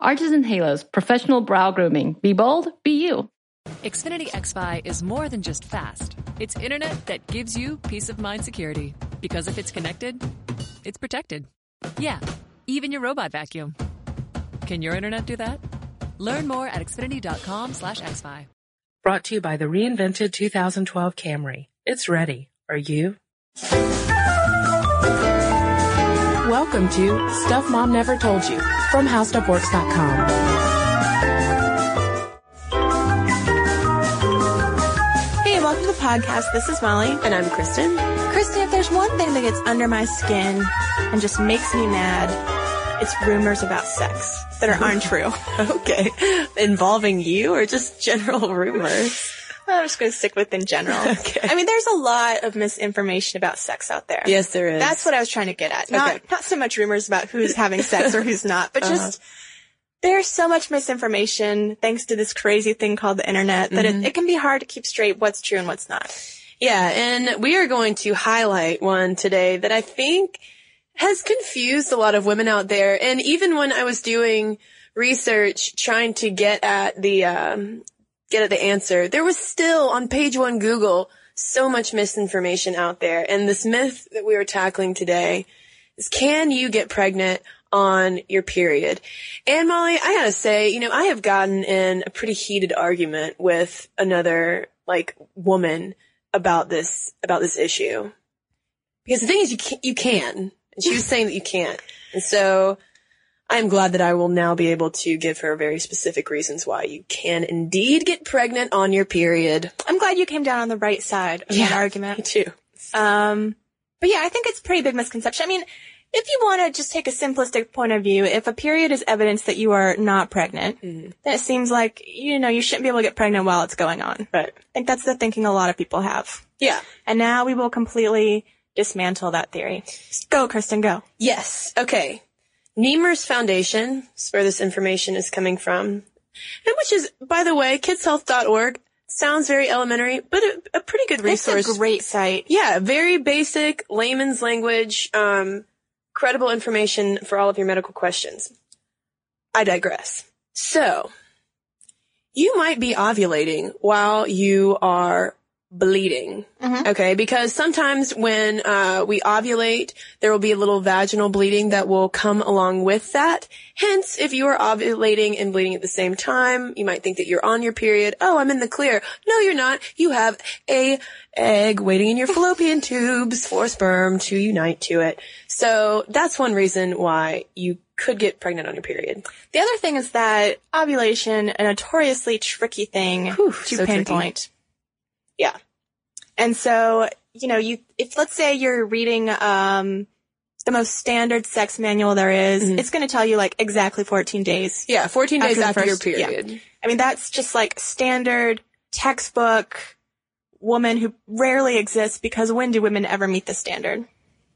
Arches and Halos, professional brow grooming. Be bold, be you. Xfinity XFi is more than just fast. It's internet that gives you peace of mind security. Because if it's connected, it's protected. Yeah, even your robot vacuum. Can your internet do that? Learn more at xfinity.com slash xfi. Brought to you by the reinvented 2012 Camry. It's ready. Are you? Welcome to Stuff Mom Never Told You from HowStuffWorks.com. Hey, welcome to the podcast. This is Molly. And I'm Cristen. Cristen, if there's one thing that gets under my skin and just makes me mad, it's rumors about sex that are untrue. Okay. Involving you or just general rumors? I'm just going to stick with in general. Okay. I mean, there's a lot of misinformation about sex out there. Yes, there is. That's what I was trying to get at. Not, Okay. not so much rumors about who's having sex or who's not, but just there's so much misinformation thanks to this crazy thing called the internet that it, it can be hard to keep straight what's true and what's not. Yeah, and we are going to highlight one today that I think has confused a lot of women out there. And even when I was doing research trying to get at the, um, get at the answer, there was still on page one Google so much misinformation out there. And this myth that we are tackling today is can you get pregnant on your period? And Molly, I gotta say, you know, I have gotten in a pretty heated argument with another, like, woman about this, about this issue. Because the thing is, you can, you can. And she was saying that you can't. And so, I'm glad that I will now be able to give her very specific reasons why you can indeed get pregnant on your period. I'm glad you came down on the right side of that Me argument. too. Um, but yeah, I think it's a pretty big misconception. I mean, if you want to just take a simplistic point of view, if a period is evidence that you are not pregnant, then it seems like, you know, you shouldn't be able to get pregnant while it's going on. Right. I think that's the thinking a lot of people have. Yeah. And now we will completely dismantle that theory. Go, Cristen, go. Yes. Okay. Nemours Foundation is where this information is coming from. And which is, by the way, kidshealth.org. Sounds very elementary, but a, a pretty good resource. It's a great site. Yeah, very basic, layman's language, um, credible information for all of your medical questions. I digress. So, you might be ovulating while you are bleeding. Okay, because sometimes when uh, we ovulate, there will be a little vaginal bleeding that will come along with that. Hence, if you are ovulating and bleeding at the same time, you might think that you're on your period. Oh, I'm in the clear. No, you're not. You have a egg waiting in your fallopian tubes for sperm to unite to it. So that's one reason why you could get pregnant on your period. The other thing is that ovulation, a notoriously tricky thing Whew, to so tricky. Yeah. And so, you know, you, if let's say you're reading, um, the most standard sex manual there is, it's going to tell you like exactly 14 days. Yeah, 14 days the after your first- yeah. period. I mean, that's just like standard textbook woman who rarely exists because when do women ever meet the standard?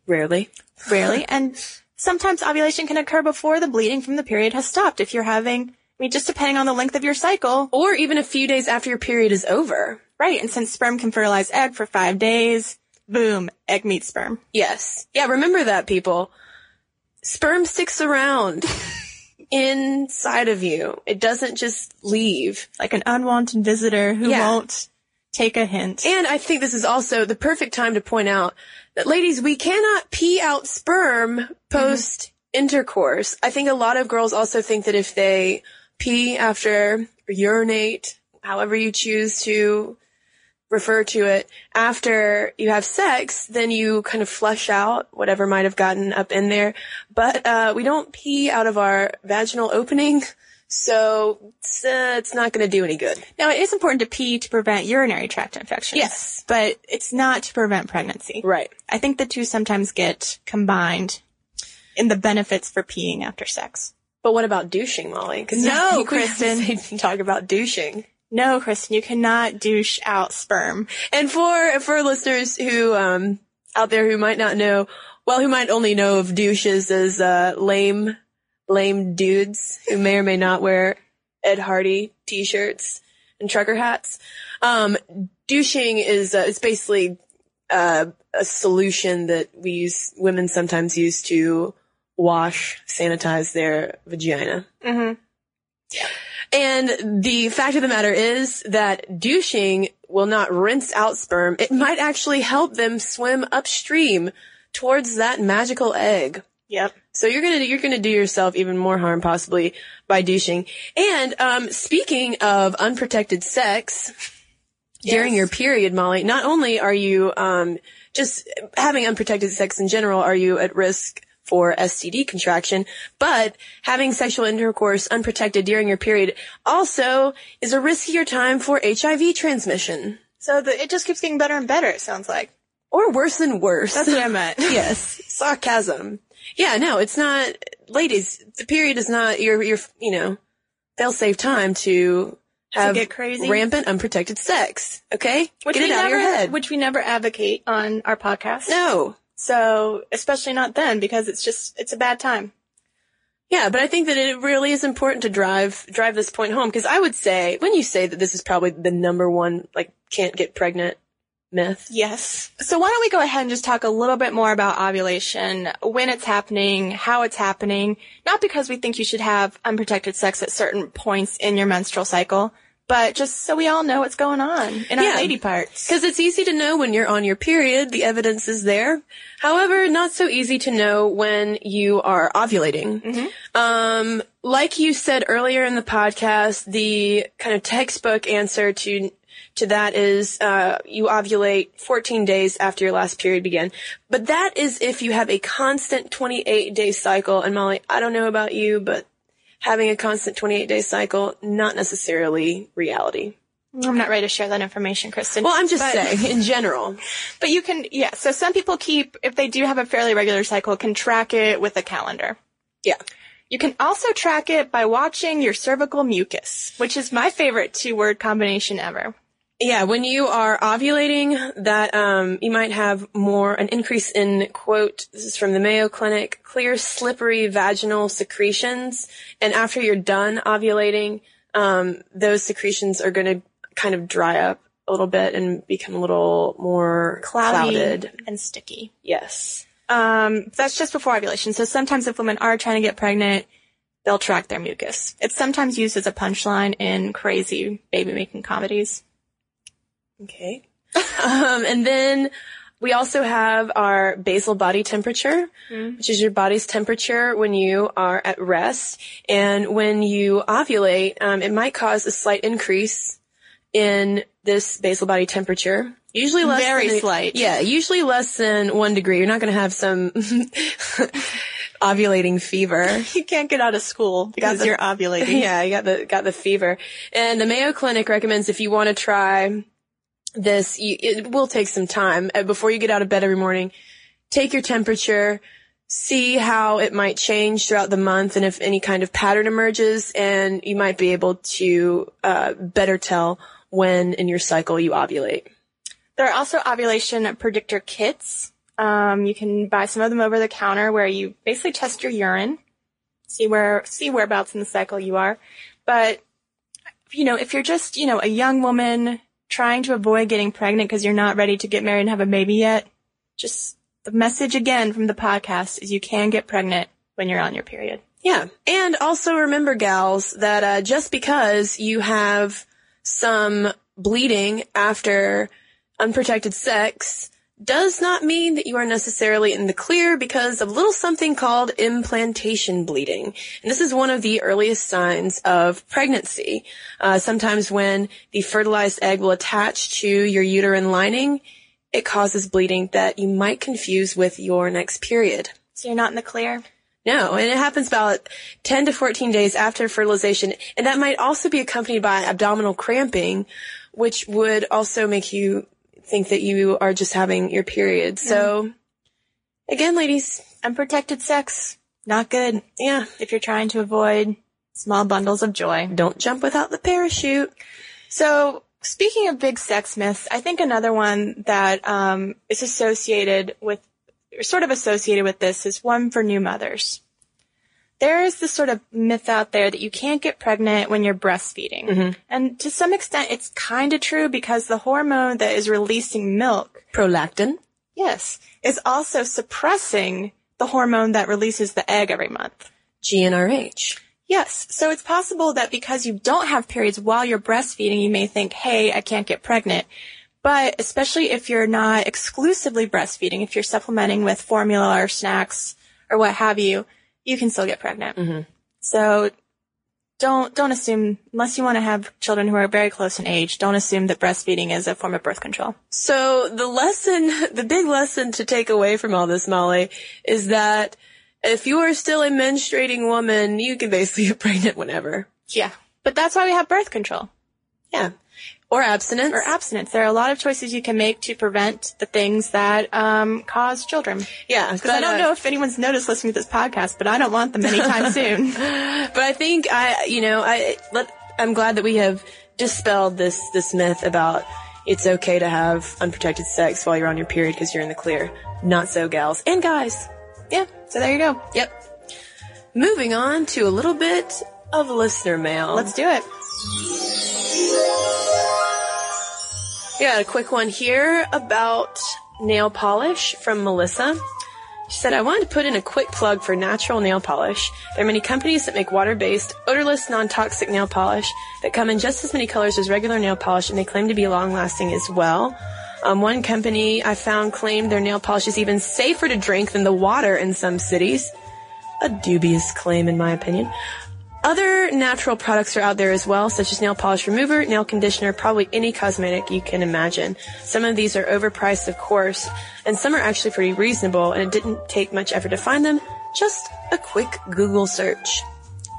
Rarely. Rarely. and sometimes ovulation can occur before the bleeding from the period has stopped. If you're having, I mean, just depending on the length of your cycle. Or even a few days after your period is over. Right. And since sperm can fertilize egg for five days, boom, egg meets sperm. Yes. Yeah, remember that, people. Sperm sticks around inside of you. It doesn't just leave. Like an unwanted visitor who Yeah. won't take a hint. And I think this is also the perfect time to point out that ladies, we cannot pee out sperm post intercourse. I think a lot of girls also think that if they pee after or urinate, however you choose to refer to it, after you have sex, then you kind of flush out whatever might have gotten up in there. But, uh, we don't pee out of our vaginal opening. So it's, uh, it's not going to do any good. Now, it is important to pee to prevent urinary tract infections. Yes. But it's not to prevent pregnancy. Right. I think the two sometimes get combined in the benefits for peeing after sex. But what about douching, Molly? No, I think we Cristen. talk about douching. No, Cristen, you cannot douche out sperm. And for for listeners who um out there who might not know, well, who might only know of douches as uh, lame lame dudes who may or may not wear Ed Hardy t-shirts and trucker hats. Um, douching is uh, it's basically uh, a solution that we use women sometimes use to wash sanitize their vagina. Mm-hmm. And the fact of the matter is that douching will not rinse out sperm. It might actually help them swim upstream towards that magical egg. Yep. So you're gonna you're gonna do yourself even more harm possibly by douching. And um, speaking of unprotected sex during your period, Molly, not only are you um, just having unprotected sex in general, are you at risk for STD contraction, but having sexual intercourse unprotected during your period also is a riskier time for HIV transmission. So the, it just keeps getting better and better, it sounds like. Or worse than worse. That's what I meant. yes, sarcasm. Yeah, no, it's not. Ladies, the period is not your your you're, you know, they'll save time to have get crazy? rampant unprotected sex. Okay, Which get it out never, of your head. Which we never advocate on our podcast. no, So, especially not then, because it's just, it's a bad time. Yeah, but I think that it really is important to drive drive this point home because I would say when you say that this is probably the number one like can't get pregnant myth. Yes. So why don't we go ahead and just talk a little bit more about ovulation, when it's happening, how it's happening, not because we think you should have unprotected sex at certain points in your menstrual cycle, but just so we all know what's going on in Yeah. our lady parts. Because it's easy to know when you're on your period, the evidence is there. However, not so easy to know when you are ovulating. Um, like you said earlier in the podcast, the kind of textbook answer to to that is uh, you ovulate 14 days after your last period began. But that is if you have a constant 28 day cycle. And Molly, I don't know about you, but having a constant 28 day cycle, not necessarily reality. I'm not ready to share that information, Cristen. Well, I'm just But- saying in general. But you can, yeah. So some people keep, if they do have a fairly regular cycle, can track it with a calendar. Yeah. You can also track it by watching your cervical mucus, which is my favorite two word combination ever. Yeah, when you are ovulating, that um, you might have more an increase in quote. This is from the Mayo Clinic: clear, slippery vaginal secretions, and after you're done ovulating, um, those secretions are going to kind of dry up a little bit and become a little more Cloudy clouded. and sticky. Yes. Um, that's just before ovulation. So sometimes if women are trying to get pregnant, they'll track their mucus. It's sometimes used as a punchline in crazy baby making comedies. Okay. um, and then we also have our basal body temperature, which is your body's temperature when you are at rest. And when you ovulate, um, it might cause a slight increase in this basal body temperature. Usually less Very than, slight. Yeah, usually less than one degree. You're not going to have some ovulating fever. You can't get out of school because the- you're ovulating. yeah, you got the got the fever. And the Mayo Clinic recommends if you want to try this, you, it will take some time uh, before you get out of bed every morning. Take your temperature, see how it might change throughout the month, and if any kind of pattern emerges, and you might be able to uh, better tell when in your cycle you ovulate. There are also ovulation predictor kits. Um, you can buy some of them over the counter where you basically test your urine, see where see whereabouts in the cycle you are. But you know, if you're just you know a young woman trying to avoid getting pregnant because you're not ready to get married and have a baby yet, just the message again from the podcast is you can get pregnant when you're on your period. Yeah. And also remember, gals, that uh, just because you have some bleeding after unprotected sex does not mean that you are necessarily in the clear because of a little something called implantation bleeding. And this is one of the earliest signs of pregnancy. Uh, sometimes when the fertilized egg will attach to your uterine lining, it causes bleeding that you might confuse with your next period. So you're not in the clear. No, and it happens about 10 to 14 days after fertilization. And that might also be accompanied by abdominal cramping, which would also make you think that you are just having your period. So again, ladies, Unprotected sex. Not good Yeah. if you're trying to avoid small bundles of joy. Don't jump without the parachute. So speaking of big sex myths, I think another one that um, is associated with, or sort of associated with this, is one for new mothers. There is this sort of myth out there that you can't get pregnant when you're breastfeeding. Mm-hmm. And to some extent, it's kind of true because the hormone that is releasing milk, Prolactin. yes, is also suppressing the hormone that releases the egg every month. GnRH. Yes. So it's possible that because you don't have periods while you're breastfeeding, you may think, hey, I can't get pregnant. But especially if you're not exclusively breastfeeding, if you're supplementing with formula or snacks or what have you, you can still get pregnant. Mm-hmm. So don't, don't assume, unless you want to have children who are very close in age, don't assume that breastfeeding is a form of birth control. So the lesson, the big lesson to take away from all this, Molly, is that if you are still a menstruating woman, you can basically get pregnant whenever. Yeah. But that's why we have birth control. Yeah. Or abstinence. Or abstinence. There are a lot of choices you can make to prevent the things that um, cause children. yeah. Because I don't know if anyone's noticed listening to this podcast, but I don't want them anytime soon. But I think I, you know, I let. I'm glad that we have dispelled this this myth about it's okay to have unprotected sex while you're on your period because you're in the clear. Not so, gals and guys. Yeah, so there you go. Yep. Moving on to a little bit of listener mail. Let's do it. Yeah, a quick one here about nail polish from Melissa. She said, I wanted to put in a quick plug for natural nail polish. There are many companies that make water-based, odorless, non-toxic nail polish that come in just as many colors as regular nail polish and they claim to be long-lasting as well. Um, one company I found claimed their nail polish is even safer to drink than the water in some cities. A dubious claim in my opinion. Other natural products are out there as well, such as nail polish remover, nail conditioner, probably any cosmetic you can imagine. Some of these are overpriced, of course, and some are actually pretty reasonable, and it didn't take much effort to find them. Just a quick Google search.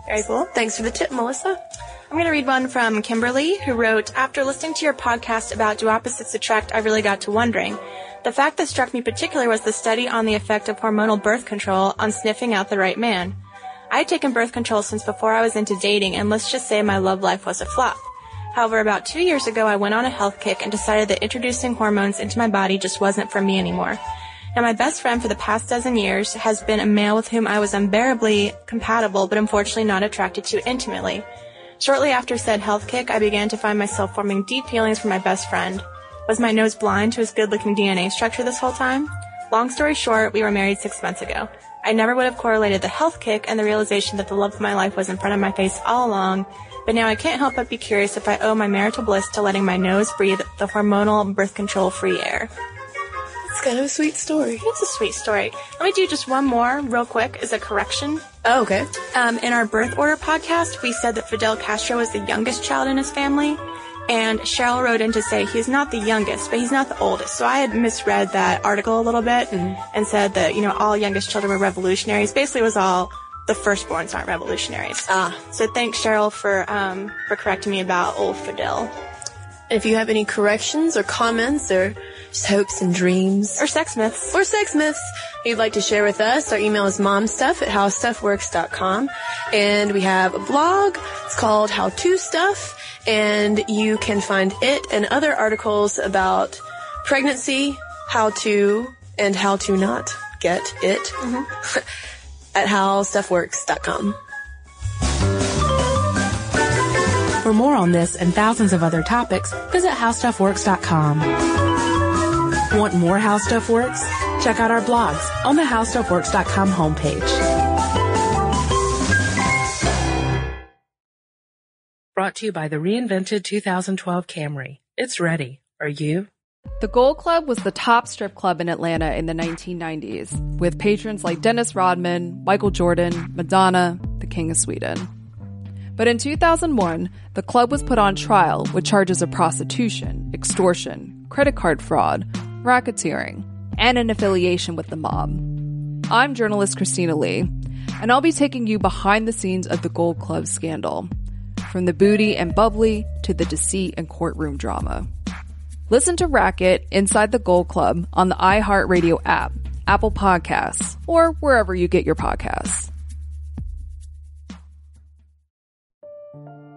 Very cool. Thanks for the tip, Melissa. I'm going to read one from Kimberly, who wrote, After listening to your podcast about Do Opposites Attract, I really got to wondering. The fact that struck me particular was the study on the effect of hormonal birth control on sniffing out the right man. I had taken birth control since before I was into dating, and let's just say my love life was a flop. However, about two years ago, I went on a health kick and decided that introducing hormones into my body just wasn't for me anymore. Now, my best friend for the past dozen years has been a male with whom I was unbearably compatible, but unfortunately not attracted to intimately. Shortly after said health kick, I began to find myself forming deep feelings for my best friend. Was my nose blind to his good looking DNA structure this whole time? Long story short, we were married six months ago. I never would have correlated the health kick and the realization that the love of my life was in front of my face all along, but now I can't help but be curious if I owe my marital bliss to letting my nose breathe the hormonal birth control free air. It's kind of a sweet story. It's a sweet story. Let me do just one more real quick as a correction. Oh, okay. Um, in our birth order podcast, we said that Fidel Castro was the youngest child in his family. And Cheryl wrote in to say he's not the youngest, but he's not the oldest. So I had misread that article a little bit and said that, you know, all youngest children were revolutionaries. Basically, it was all the firstborns aren't revolutionaries. Ah. So thanks, Cheryl, for, um, for correcting me about old Fidel. If you have any corrections or comments or just hopes and dreams Or sex myths. or sex myths you'd like to share with us, our email is momstuff at howstuffworks.com. And we have a blog. It's called How To Stuff. And you can find it and other articles about pregnancy, how to, and how to not get it mm-hmm. at howstuffworks.com. For more on this and thousands of other topics, visit howstuffworks.com. Want more How Stuff Works? Check out our blogs on the howstuffworks.com homepage. Brought to you by the reinvented 2012 Camry. It's ready. Are you? The Gold Club was the top strip club in Atlanta in the 1990s, with patrons like Dennis Rodman, Michael Jordan, Madonna, the King of Sweden. But in 2001, the club was put on trial with charges of prostitution, extortion, credit card fraud, racketeering, and an affiliation with the mob. I'm journalist Christina Lee, and I'll be taking you behind the scenes of the Gold Club scandal, from the booty and bubbly to the deceit and courtroom drama. Listen to Racket Inside the Gold Club on the iHeartRadio app, Apple Podcasts, or wherever you get your podcasts.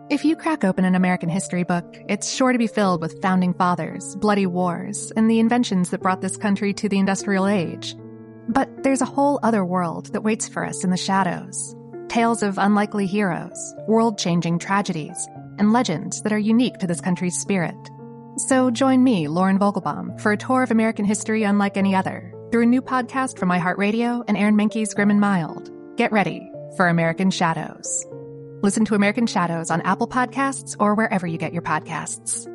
If you crack open an American history book, it's sure to be filled with founding fathers, bloody wars, and the inventions that brought this country to the industrial age. But there's a whole other world that waits for us in the shadows Tales of unlikely heroes, world changing tragedies, and legends that are unique to this country's spirit. So join me, Lauren Vogelbaum, for a tour of American history unlike any other through a new podcast from iHeartRadio and Aaron Mahnke's Grim and Mild. Get ready for American Shadows. Listen to American Shadows on Apple Podcasts or wherever you get your podcasts.